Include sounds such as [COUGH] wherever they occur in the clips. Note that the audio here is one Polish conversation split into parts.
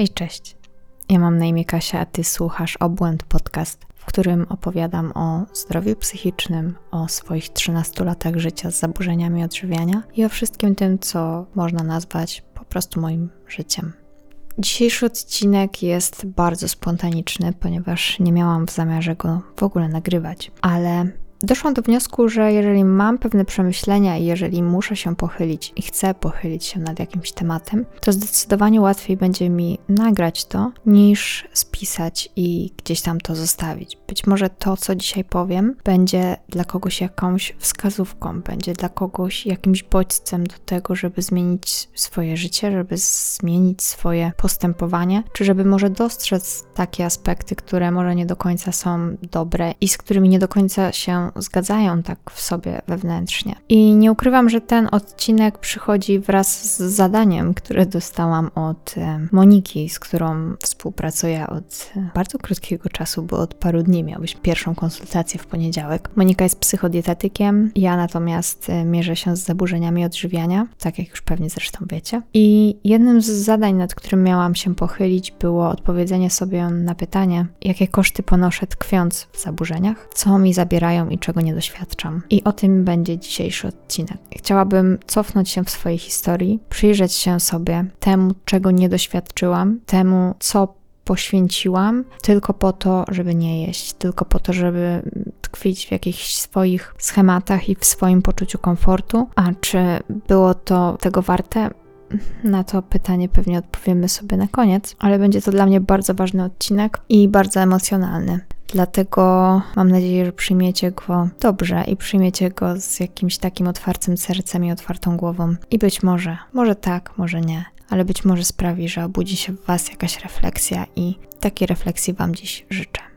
Hej, cześć. Ja mam na imię Kasia, a ty słuchasz Obłęd Podcast, w którym opowiadam o zdrowiu psychicznym, o swoich 13 latach życia z zaburzeniami odżywiania i o wszystkim tym, co można nazwać po prostu moim życiem. Dzisiejszy odcinek jest bardzo spontaniczny, ponieważ nie miałam w zamiarze go w ogóle nagrywać, ale doszłam do wniosku, że jeżeli mam pewne przemyślenia i jeżeli muszę się pochylić i chcę pochylić się nad jakimś tematem, to zdecydowanie łatwiej będzie mi nagrać to, niż spisać i gdzieś tam to zostawić. Być może to, co dzisiaj powiem, będzie dla kogoś jakąś wskazówką, będzie dla kogoś jakimś bodźcem do tego, żeby zmienić swoje życie, żeby zmienić swoje postępowanie, czy żeby może dostrzec takie aspekty, które może nie do końca są dobre i z którymi nie do końca się zgadzają tak w sobie wewnętrznie. I nie ukrywam, że ten odcinek przychodzi wraz z zadaniem, które dostałam od e, Moniki, z którą współpracuję od e, bardzo krótkiego czasu, bo od paru dni miałyśmy pierwszą konsultację w poniedziałek. Monika jest psychodietetykiem, ja natomiast e, mierzę się z zaburzeniami odżywiania, tak jak już pewnie zresztą wiecie. I jednym z zadań, nad którym miałam się pochylić, było odpowiedzenie sobie na pytanie, jakie koszty ponoszę tkwiąc w zaburzeniach, co mi zabierają i czego nie doświadczam. I o tym będzie dzisiejszy odcinek. Chciałabym cofnąć się w swojej historii, przyjrzeć się sobie temu, czego nie doświadczyłam, temu, co poświęciłam tylko po to, żeby nie jeść, tylko po to, żeby tkwić w jakichś swoich schematach i w swoim poczuciu komfortu. A czy było to tego warte? Na to pytanie pewnie odpowiemy sobie na koniec, ale będzie to dla mnie bardzo ważny odcinek i bardzo emocjonalny. Dlatego mam nadzieję, że przyjmiecie go dobrze i przyjmiecie go z jakimś takim otwartym sercem i otwartą głową. I być może, może tak, może nie, ale być może sprawi, że obudzi się w Was jakaś refleksja i takiej refleksji Wam dziś życzę.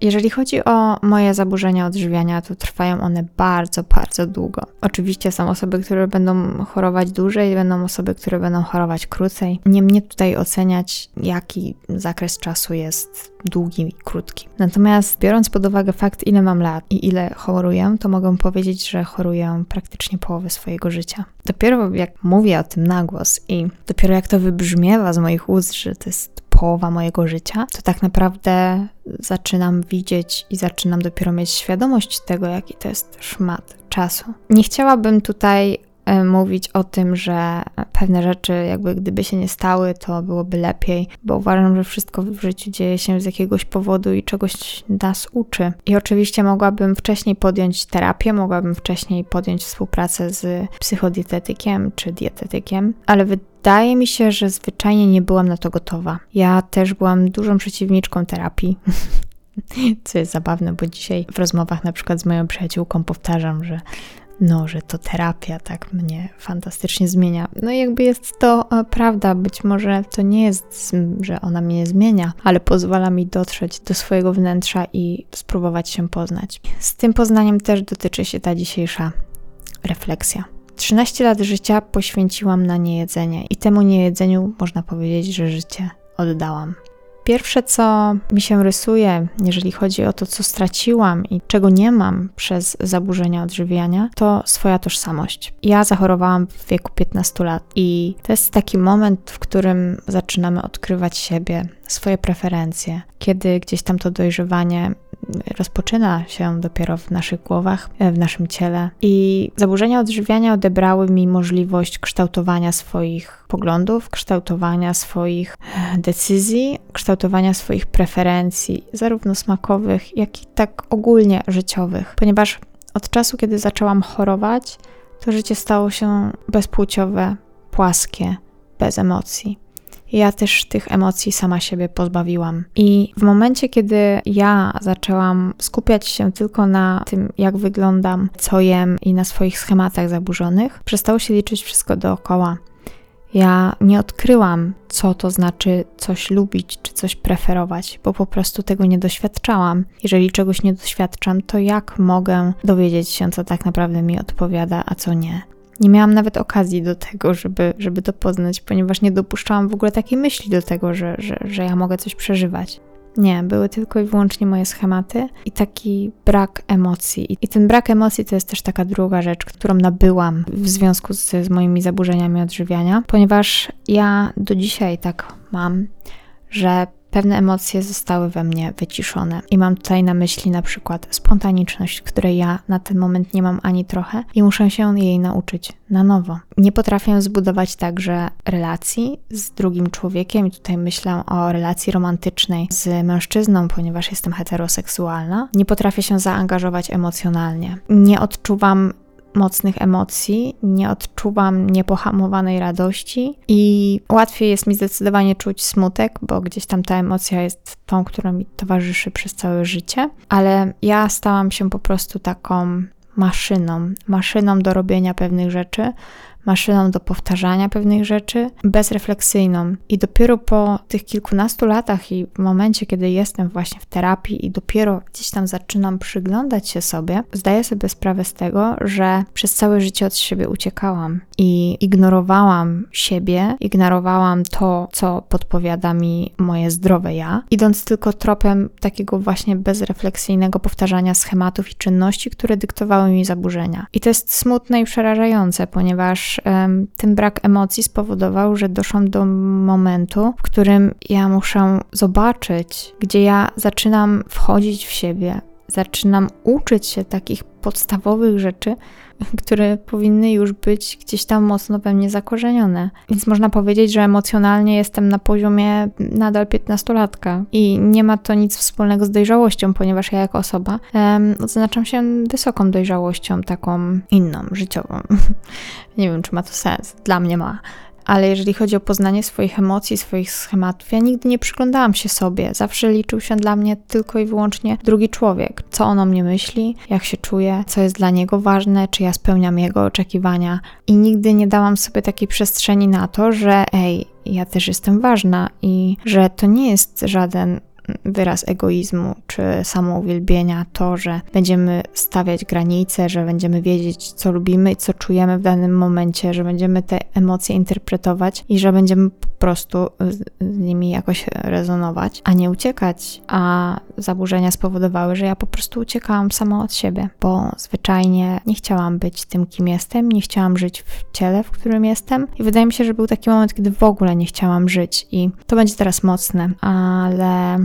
Jeżeli chodzi o moje zaburzenia odżywiania, to trwają one bardzo, bardzo długo. Oczywiście są osoby, które będą chorować dłużej, będą osoby, które będą chorować krócej. Nie mnie tutaj oceniać, jaki zakres czasu jest długi i krótki. Natomiast biorąc pod uwagę fakt, ile mam lat i ile choruję, to mogę powiedzieć, że choruję praktycznie połowę swojego życia. Dopiero jak mówię o tym na głos i dopiero jak to wybrzmiewa z moich ust, że to jest połowa mojego życia, to tak naprawdę zaczynam widzieć i zaczynam dopiero mieć świadomość tego, jaki to jest szmat czasu. Nie chciałabym tutaj e, mówić o tym, że pewne rzeczy, jakby gdyby się nie stały, to byłoby lepiej, bo uważam, że wszystko w życiu dzieje się z jakiegoś powodu i czegoś nas uczy. I oczywiście mogłabym wcześniej podjąć terapię, mogłabym wcześniej podjąć współpracę z psychodietetykiem czy dietetykiem, ale wydaje mi się, że zwyczajnie nie byłam na to gotowa. Ja też byłam dużą przeciwniczką terapii. [LAUGHS] Co jest zabawne, bo dzisiaj w rozmowach na przykład z moją przyjaciółką powtarzam, że no, że to terapia tak mnie fantastycznie zmienia. No jakby jest to e, prawda, być może to nie jest, że ona mnie zmienia, ale pozwala mi dotrzeć do swojego wnętrza i spróbować się poznać. Z tym poznaniem też dotyczy się ta dzisiejsza refleksja. 13 lat życia poświęciłam na niejedzenie i temu niejedzeniu można powiedzieć, że życie oddałam. Pierwsze, co mi się rysuje, jeżeli chodzi o to, co straciłam i czego nie mam przez zaburzenia odżywiania, to swoja tożsamość. Ja zachorowałam w wieku 15 lat i to jest taki moment, w którym zaczynamy odkrywać siebie, swoje preferencje, kiedy gdzieś tam to dojrzewanie rozpoczyna się dopiero w naszych głowach, e, w naszym ciele. I zaburzenia odżywiania odebrały mi możliwość kształtowania swoich poglądów, kształtowania swoich e, decyzji, kształtowania swoich preferencji, zarówno smakowych, jak i tak ogólnie życiowych, ponieważ od czasu, kiedy zaczęłam chorować, to życie stało się bezpłciowe, płaskie, bez emocji ja też tych emocji sama siebie pozbawiłam. I w momencie, kiedy ja zaczęłam skupiać się tylko na tym, jak wyglądam, co jem i na swoich schematach zaburzonych, przestało się liczyć wszystko dookoła. Ja nie odkryłam, co to znaczy coś lubić czy coś preferować, bo po prostu tego nie doświadczałam. Jeżeli czegoś nie doświadczam, to jak mogę dowiedzieć się, co tak naprawdę mi odpowiada, a co nie? Nie miałam nawet okazji do tego, żeby, żeby to poznać, ponieważ nie dopuszczałam w ogóle takiej myśli do tego, że, że, że ja mogę coś przeżywać. Nie, były tylko i wyłącznie moje schematy i taki brak emocji. I ten brak emocji to jest też taka druga rzecz, którą nabyłam w związku z, z moimi zaburzeniami odżywiania, ponieważ ja do dzisiaj tak mam, że pewne emocje zostały we mnie wyciszone. I mam tutaj na myśli na przykład spontaniczność, której ja na ten moment nie mam ani trochę i muszę się jej nauczyć na nowo. Nie potrafię zbudować także relacji z drugim człowiekiem, i tutaj myślę o relacji romantycznej z mężczyzną, ponieważ jestem heteroseksualna. Nie potrafię się zaangażować emocjonalnie. Nie odczuwam mocnych emocji, nie odczuwam niepohamowanej radości i łatwiej jest mi zdecydowanie czuć smutek, bo gdzieś tam ta emocja jest tą, która mi towarzyszy przez całe życie, ale ja stałam się po prostu taką maszyną, maszyną do robienia pewnych rzeczy, maszyną do powtarzania pewnych rzeczy, bezrefleksyjną. I dopiero po tych kilkunastu latach i w momencie, kiedy jestem właśnie w terapii i dopiero gdzieś tam zaczynam przyglądać się sobie, zdaję sobie sprawę z tego, że przez całe życie od siebie uciekałam i ignorowałam siebie, ignorowałam to, co podpowiada mi moje zdrowe ja, idąc tylko tropem takiego właśnie bezrefleksyjnego powtarzania schematów i czynności, które dyktowały mi zaburzenia. I to jest smutne i przerażające, ponieważ ten brak emocji spowodował, że doszłam do momentu, w którym ja muszę zobaczyć, gdzie ja zaczynam wchodzić w siebie, zaczynam uczyć się takich podstawowych rzeczy, które powinny już być gdzieś tam mocno we mnie zakorzenione. Więc można powiedzieć, że emocjonalnie jestem na poziomie nadal 15-latka i nie ma to nic wspólnego z dojrzałością, ponieważ ja jako osoba um, odznaczam się wysoką dojrzałością, taką inną, życiową. [LAUGHS] nie wiem, czy ma to sens. Dla mnie ma ale jeżeli chodzi o poznanie swoich emocji, swoich schematów, ja nigdy nie przyglądałam się sobie. Zawsze liczył się dla mnie tylko i wyłącznie drugi człowiek. Co on o mnie myśli, jak się czuje, co jest dla niego ważne, czy ja spełniam jego oczekiwania. I nigdy nie dałam sobie takiej przestrzeni na to, że ej, ja też jestem ważna i że to nie jest żaden wyraz egoizmu czy samouwielbienia, to, że będziemy stawiać granice, że będziemy wiedzieć, co lubimy i co czujemy w danym momencie, że będziemy te emocje interpretować i że będziemy po prostu z, nimi jakoś rezonować, a nie uciekać. A zaburzenia spowodowały, że ja po prostu uciekałam sama od siebie, bo zwyczajnie nie chciałam być tym, kim jestem, nie chciałam żyć w ciele, w którym jestem. I wydaje mi się, że był taki moment, kiedy w ogóle nie chciałam żyć, i to będzie teraz mocne, ale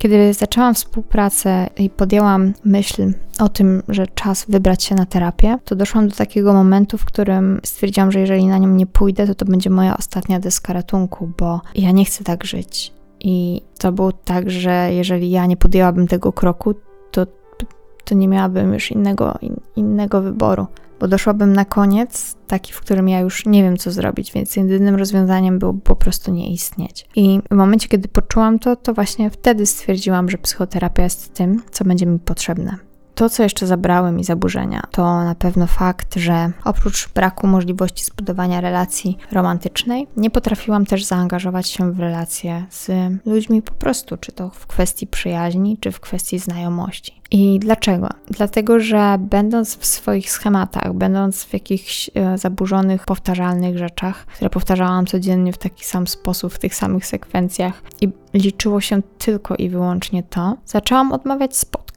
kiedy zaczęłam współpracę i podjęłam myśl o tym, że czas wybrać się na terapię, to doszłam do takiego momentu, w którym stwierdziłam, że jeżeli na nią nie pójdę, to to będzie moja ostatnia deska ratunku, bo ja nie chcę tak żyć. I to było tak, że jeżeli ja nie podjęłabym tego kroku, to, to nie miałabym już innego, in, innego wyboru bo doszłabym na koniec, taki, w którym ja już nie wiem, co zrobić, więc jedynym rozwiązaniem było po prostu nie istnieć. I w momencie, kiedy poczułam to, to właśnie wtedy stwierdziłam, że psychoterapia jest tym, co będzie mi potrzebne. To, co jeszcze zabrały mi zaburzenia, to na pewno fakt, że oprócz braku możliwości zbudowania relacji romantycznej, nie potrafiłam też zaangażować się w relacje z ludźmi po prostu, czy to w kwestii przyjaźni, czy w kwestii znajomości. I dlaczego? Dlatego, że będąc w swoich schematach, będąc w jakichś e, zaburzonych, powtarzalnych rzeczach, które powtarzałam codziennie w taki sam sposób, w tych samych sekwencjach i liczyło się tylko i wyłącznie to, zaczęłam odmawiać spotkań,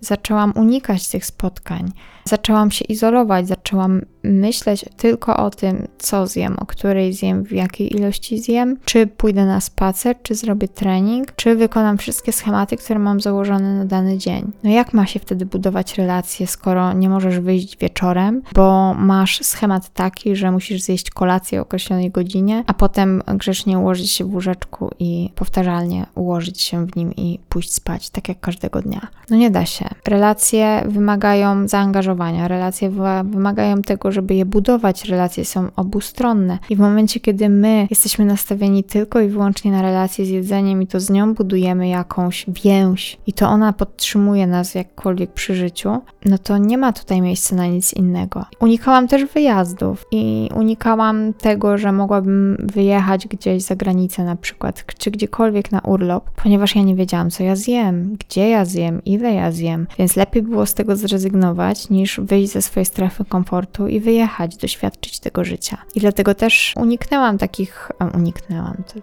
zaczęłam unikać tych spotkań, zaczęłam się izolować, zaczęłam myśleć tylko o tym, co zjem, o której zjem, w jakiej ilości zjem, czy pójdę na spacer, czy zrobię trening, czy wykonam wszystkie schematy, które mam założone na dany dzień. No jak ma się wtedy budować relacje, skoro nie możesz wyjść wieczorem, bo masz schemat taki, że musisz zjeść kolację o określonej godzinie, a potem grzecznie ułożyć się w łóżeczku i powtarzalnie ułożyć się w nim i pójść spać, tak jak każdego dnia. No nie da się. Relacje wymagają zaangażowania, relacje wymagają tego, żeby je budować, relacje są obustronne. I w momencie, kiedy my jesteśmy nastawieni tylko i wyłącznie na relacje z jedzeniem i to z nią budujemy jakąś więź i to ona podtrzymuje nas jakkolwiek przy życiu, no to nie ma tutaj miejsca na nic innego. Unikałam też wyjazdów i unikałam tego, że mogłabym wyjechać gdzieś za granicę na przykład, czy gdziekolwiek na urlop, ponieważ ja nie wiedziałam, co ja zjem, gdzie ja zjem, ile ja zjem, więc lepiej było z tego zrezygnować, niż wyjść ze swojej strefy komfortu i wyjechać, doświadczyć tego życia. I dlatego też uniknęłam takich, uniknęłam, to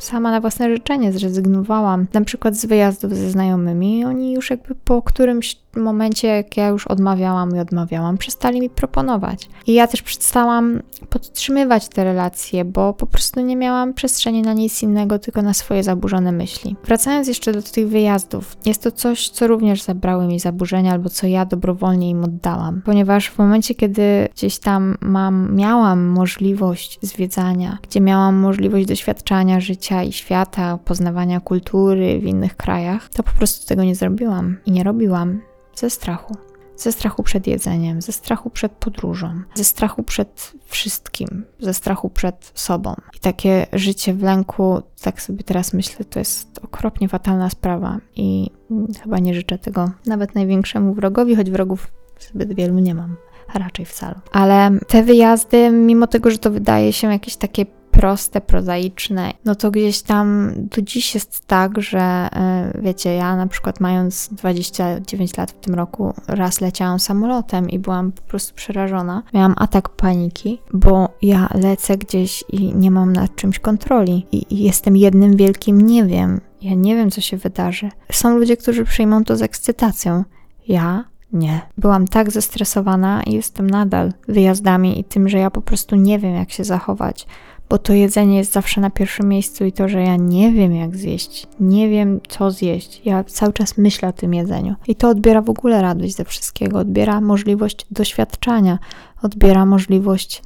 sama na własne życzenie zrezygnowałam, na przykład z wyjazdów ze znajomymi, oni już jakby po którymś momencie, jak ja już odmawiałam i odmawiałam, przestali mi proponować. I ja też przestałam podtrzymywać te relacje, bo po prostu nie miałam przestrzeni na nic innego, tylko na swoje zaburzone myśli. Wracając jeszcze do tych wyjazdów, jest to coś, co również zabrały mi zaburzenia, albo co ja dobrowolnie im oddałam, ponieważ w momencie, kiedy gdzieś tam mam, miałam możliwość zwiedzania, gdzie miałam możliwość doświadczania życia i świata, poznawania kultury w innych krajach, to po prostu tego nie zrobiłam i nie robiłam ze strachu. Ze strachu przed jedzeniem, ze strachu przed podróżą, ze strachu przed wszystkim, ze strachu przed sobą. I takie życie w lęku, tak sobie teraz myślę, to jest okropnie fatalna sprawa i chyba nie życzę tego nawet największemu wrogowi, choć wrogów zbyt wielu nie mam raczej wcale. Ale te wyjazdy, mimo tego, że to wydaje się jakieś takie proste, prozaiczne, no to gdzieś tam do dziś jest tak, że e, wiecie, ja na przykład mając 29 lat w tym roku, raz leciałam samolotem i byłam po prostu przerażona. Miałam atak paniki, bo ja lecę gdzieś i nie mam nad czymś kontroli i, jestem jednym wielkim nie wiem. Ja nie wiem, co się wydarzy. Są ludzie, którzy przyjmą to z ekscytacją. Ja nie. Byłam tak zestresowana i jestem nadal wyjazdami i tym, że ja po prostu nie wiem, jak się zachować bo to jedzenie jest zawsze na pierwszym miejscu i to, że ja nie wiem jak zjeść, nie wiem co zjeść. Ja cały czas myślę o tym jedzeniu. I to odbiera w ogóle radość ze wszystkiego, odbiera możliwość doświadczania, odbiera możliwość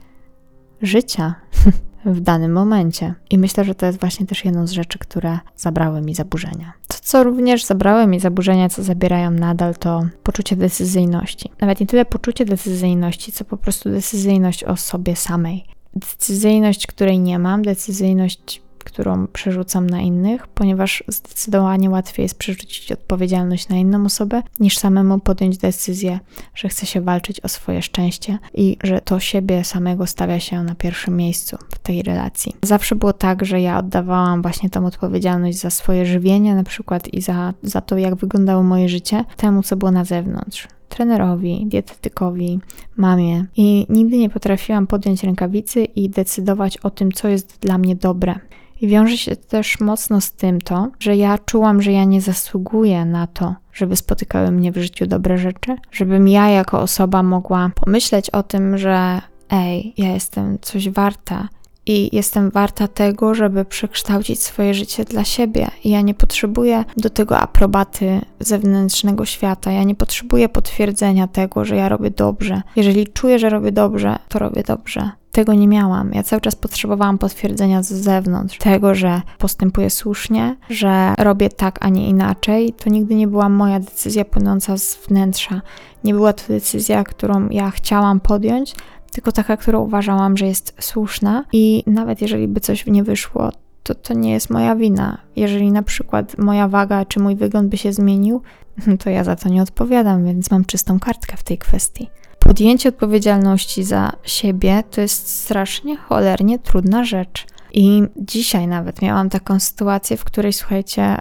życia [LAUGHS] w danym momencie. I myślę, że to jest właśnie też jedną z rzeczy, które zabrały mi zaburzenia. To, co również zabrały mi zaburzenia, co zabierają nadal, to poczucie decyzyjności. Nawet nie tyle poczucie decyzyjności, co po prostu decyzyjność o sobie samej decyzyjność, której nie mam, decyzyjność, którą przerzucam na innych, ponieważ zdecydowanie łatwiej jest przerzucić odpowiedzialność na inną osobę, niż samemu podjąć decyzję, że chce się walczyć o swoje szczęście i że to siebie samego stawia się na pierwszym miejscu w tej relacji. Zawsze było tak, że ja oddawałam właśnie tą odpowiedzialność za swoje żywienie, na przykład i za, za to, jak wyglądało moje życie, temu, co było na zewnątrz trenerowi, dietetykowi, mamie i nigdy nie potrafiłam podjąć rękawicy i decydować o tym, co jest dla mnie dobre. I wiąże się też mocno z tym to, że ja czułam, że ja nie zasługuję na to, żeby spotykały mnie w życiu dobre rzeczy, żebym ja jako osoba mogła pomyśleć o tym, że ej, ja jestem coś warta, i jestem warta tego, żeby przekształcić swoje życie dla siebie. I ja nie potrzebuję do tego aprobaty zewnętrznego świata. Ja nie potrzebuję potwierdzenia tego, że ja robię dobrze. Jeżeli czuję, że robię dobrze, to robię dobrze. Tego nie miałam. Ja cały czas potrzebowałam potwierdzenia z zewnątrz. Tego, że postępuję słusznie, że robię tak, a nie inaczej. To nigdy nie była moja decyzja płynąca z wnętrza. Nie była to decyzja, którą ja chciałam podjąć, tylko taka, którą uważałam, że jest słuszna i nawet jeżeli by coś nie wyszło, to to nie jest moja wina. Jeżeli na przykład moja waga czy mój wygląd by się zmienił, [LAUGHS] to ja za to nie odpowiadam, więc mam czystą kartkę w tej kwestii. Podjęcie odpowiedzialności za siebie to jest strasznie cholernie trudna rzecz. I dzisiaj nawet miałam taką sytuację, w której, słuchajcie, e,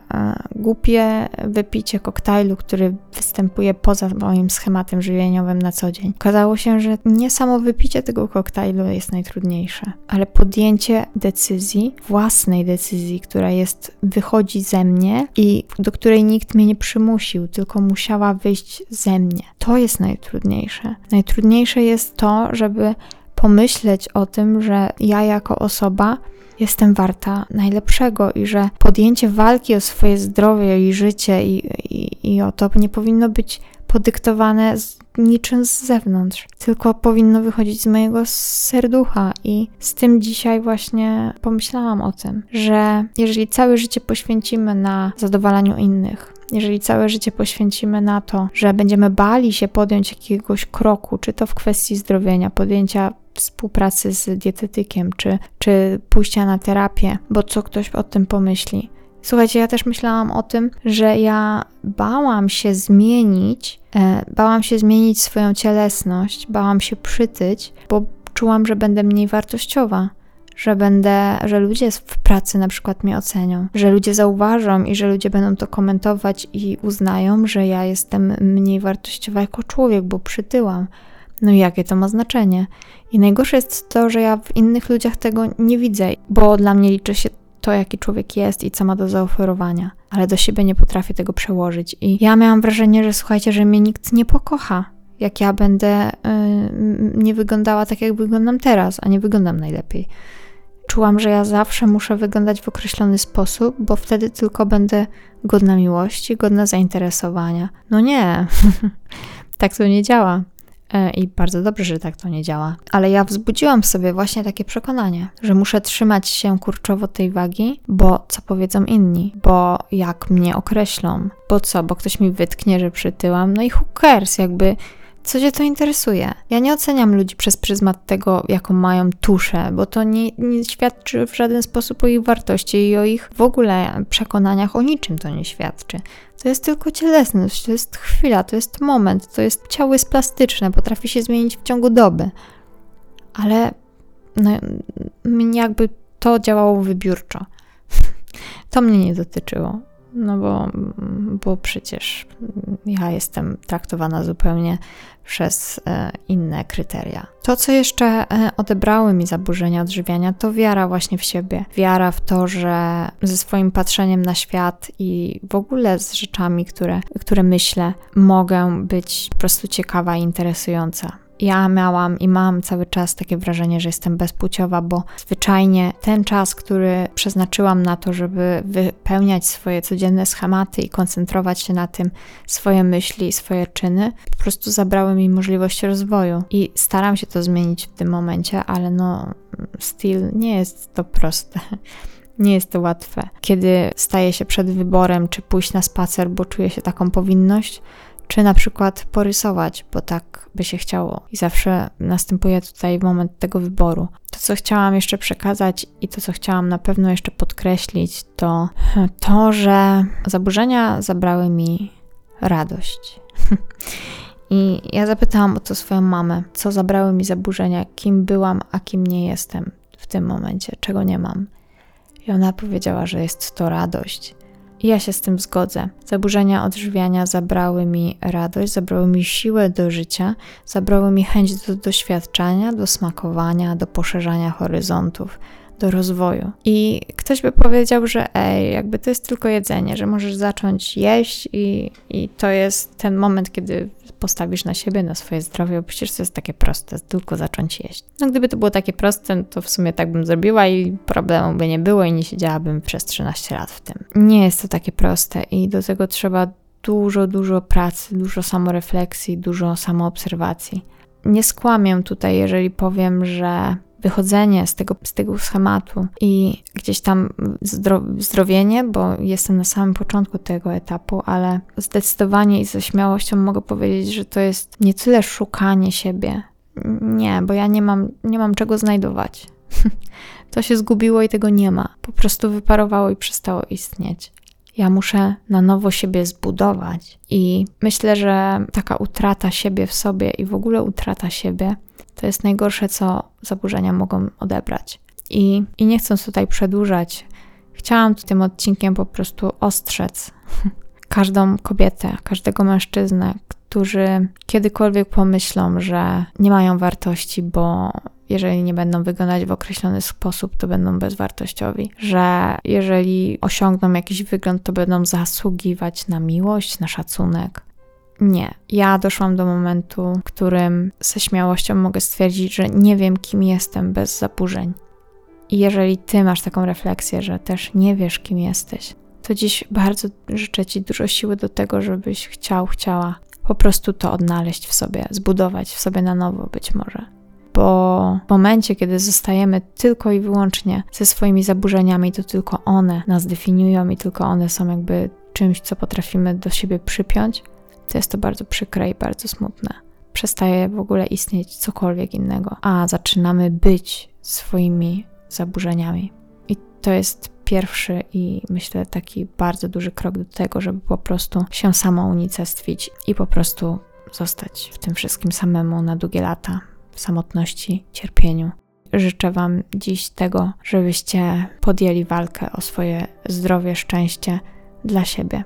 głupie wypicie koktajlu, który występuje poza moim schematem żywieniowym na co dzień. Okazało się, że nie samo wypicie tego koktajlu jest najtrudniejsze, ale podjęcie decyzji, własnej decyzji, która jest, wychodzi ze mnie i do której nikt mnie nie przymusił, tylko musiała wyjść ze mnie. To jest najtrudniejsze. Najtrudniejsze jest to, żeby pomyśleć o tym, że ja jako osoba jestem warta najlepszego i że podjęcie walki o swoje zdrowie i życie i, i, i o to nie powinno być podyktowane z niczym z zewnątrz, tylko powinno wychodzić z mojego serducha. I z tym dzisiaj właśnie pomyślałam o tym, że jeżeli całe życie poświęcimy na zadowalaniu innych, jeżeli całe życie poświęcimy na to, że będziemy bali się podjąć jakiegoś kroku, czy to w kwestii zdrowienia, podjęcia współpracy z dietetykiem, czy, czy pójścia na terapię, bo co ktoś o tym pomyśli. Słuchajcie, ja też myślałam o tym, że ja bałam się zmienić, e, bałam się zmienić swoją cielesność, bałam się przytyć, bo czułam, że będę mniej wartościowa, że będę, że ludzie w pracy na przykład mnie ocenią, że ludzie zauważą i że ludzie będą to komentować i uznają, że ja jestem mniej wartościowa jako człowiek, bo przytyłam. No i jakie to ma znaczenie? I najgorsze jest to, że ja w innych ludziach tego nie widzę, bo dla mnie liczy się to, jaki człowiek jest i co ma do zaoferowania, ale do siebie nie potrafię tego przełożyć. I ja miałam wrażenie, że słuchajcie, że mnie nikt nie pokocha, jak ja będę yy, nie wyglądała tak, jak wyglądam teraz, a nie wyglądam najlepiej. Czułam, że ja zawsze muszę wyglądać w określony sposób, bo wtedy tylko będę godna miłości, godna zainteresowania. No nie, [LAUGHS] tak to nie działa. E, I bardzo dobrze, że tak to nie działa. Ale ja wzbudziłam sobie właśnie takie przekonanie, że muszę trzymać się kurczowo tej wagi, bo co powiedzą inni, bo jak mnie określą, bo co, bo ktoś mi wytknie, że przytyłam, no i who cares, jakby co cię to interesuje? Ja nie oceniam ludzi przez pryzmat tego, jaką mają tuszę, bo to nie, nie, świadczy w żaden sposób o ich wartości i o ich w ogóle przekonaniach, o niczym to nie świadczy. To jest tylko cielesność, to jest chwila, to jest moment, to jest ciało jest plastyczne, potrafi się zmienić w ciągu doby. Ale no, jakby to działało wybiórczo. [LAUGHS] To mnie nie dotyczyło. No bo, bo przecież ja jestem traktowana zupełnie przez e, inne kryteria. To, co jeszcze e, odebrały mi zaburzenia odżywiania, to wiara właśnie w siebie. Wiara w to, że ze swoim patrzeniem na świat i w ogóle z rzeczami, które, które myślę, mogę być po prostu ciekawa i interesująca ja miałam i mam cały czas takie wrażenie, że jestem bezpłciowa, bo zwyczajnie ten czas, który przeznaczyłam na to, żeby wypełniać swoje codzienne schematy i koncentrować się na tym, swoje myśli i swoje czyny, po prostu zabrały mi możliwość rozwoju. I staram się to zmienić w tym momencie, ale no, still nie jest to proste. [LAUGHS] Nie jest to łatwe. Kiedy staję się przed wyborem, czy pójść na spacer, bo czuję się taką powinność, czy na przykład porysować, bo tak by się chciało. I zawsze następuje tutaj moment tego wyboru. To, co chciałam jeszcze przekazać i to, co chciałam na pewno jeszcze podkreślić, to [LAUGHS] to, że zaburzenia zabrały mi radość. [LAUGHS] I ja zapytałam o to swoją mamę, co zabrały mi zaburzenia, kim byłam, a kim nie jestem w tym momencie, czego nie mam. I ona powiedziała, że jest to radość. Ja się z tym zgodzę. Zaburzenia odżywiania zabrały mi radość, zabrały mi siłę do życia, zabrały mi chęć do doświadczania, do smakowania, do poszerzania horyzontów, do rozwoju. I ktoś by powiedział, że ej, jakby to jest tylko jedzenie, że możesz zacząć jeść i, i to jest ten moment, kiedy postawisz na siebie, na swoje zdrowie, bo przecież to jest takie proste, tylko zacząć jeść. No gdyby to było takie proste, to w sumie tak bym zrobiła i problemu by nie było i nie siedziałabym przez 13 lat w tym. Nie jest to takie proste i do tego trzeba dużo, dużo pracy, dużo samorefleksji, dużo samoobserwacji. Nie skłamię tutaj, jeżeli powiem, że wychodzenie z tego, z tego schematu i gdzieś tam zdro, zdrowienie, bo jestem na samym początku tego etapu, ale zdecydowanie i ze śmiałością mogę powiedzieć, że to jest nie tyle szukanie siebie. Nie, bo ja nie mam, nie mam czego znajdować. [LAUGHS] to się zgubiło i tego nie ma. Po prostu wyparowało i przestało istnieć. Ja muszę na nowo siebie zbudować. I myślę, że taka utrata siebie w sobie i w ogóle utrata siebie to jest najgorsze, co zaburzenia mogą odebrać. I, i nie chcąc tutaj przedłużać, chciałam tym odcinkiem po prostu ostrzec [LAUGHS] każdą kobietę, każdego mężczyznę, którzy kiedykolwiek pomyślą, że nie mają wartości, bo jeżeli nie będą wyglądać w określony sposób, to będą bezwartościowi, że jeżeli osiągną jakiś wygląd, to będą zasługiwać na miłość, na szacunek. Nie. Ja doszłam do momentu, w którym ze śmiałością mogę stwierdzić, że nie wiem, kim jestem bez zaburzeń. I jeżeli ty masz taką refleksję, że też nie wiesz, kim jesteś, to dziś bardzo życzę ci dużo siły do tego, żebyś chciał, chciała po prostu to odnaleźć w sobie, zbudować w sobie na nowo być może. Bo w momencie, kiedy zostajemy tylko i wyłącznie ze swoimi zaburzeniami, to tylko one nas definiują i tylko one są jakby czymś, co potrafimy do siebie przypiąć, to jest to bardzo przykre i bardzo smutne. Przestaje w ogóle istnieć cokolwiek innego, a zaczynamy być swoimi zaburzeniami. I to jest pierwszy i myślę taki bardzo duży krok do tego, żeby po prostu się samo unicestwić i po prostu zostać w tym wszystkim samemu na długie lata, w samotności, cierpieniu. Życzę Wam dziś tego, żebyście podjęli walkę o swoje zdrowie, szczęście dla siebie,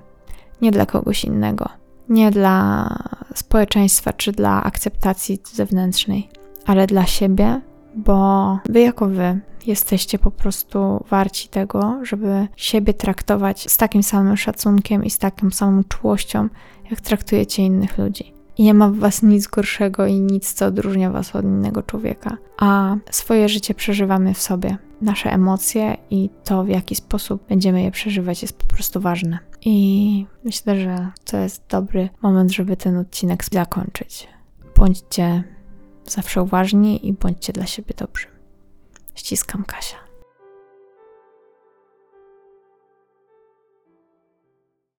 nie dla kogoś innego nie dla społeczeństwa czy dla akceptacji zewnętrznej, ale dla siebie, bo wy jako wy jesteście po prostu warci tego, żeby siebie traktować z takim samym szacunkiem i z taką samą czułością, jak traktujecie innych ludzi. Nie ma w was nic gorszego i nic, co odróżnia was od innego człowieka. A swoje życie przeżywamy w sobie. Nasze emocje i to, w jaki sposób będziemy je przeżywać, jest po prostu ważne. I myślę, że to jest dobry moment, żeby ten odcinek zakończyć. Bądźcie zawsze uważni i bądźcie dla siebie dobrzy. Ściskam Kasia.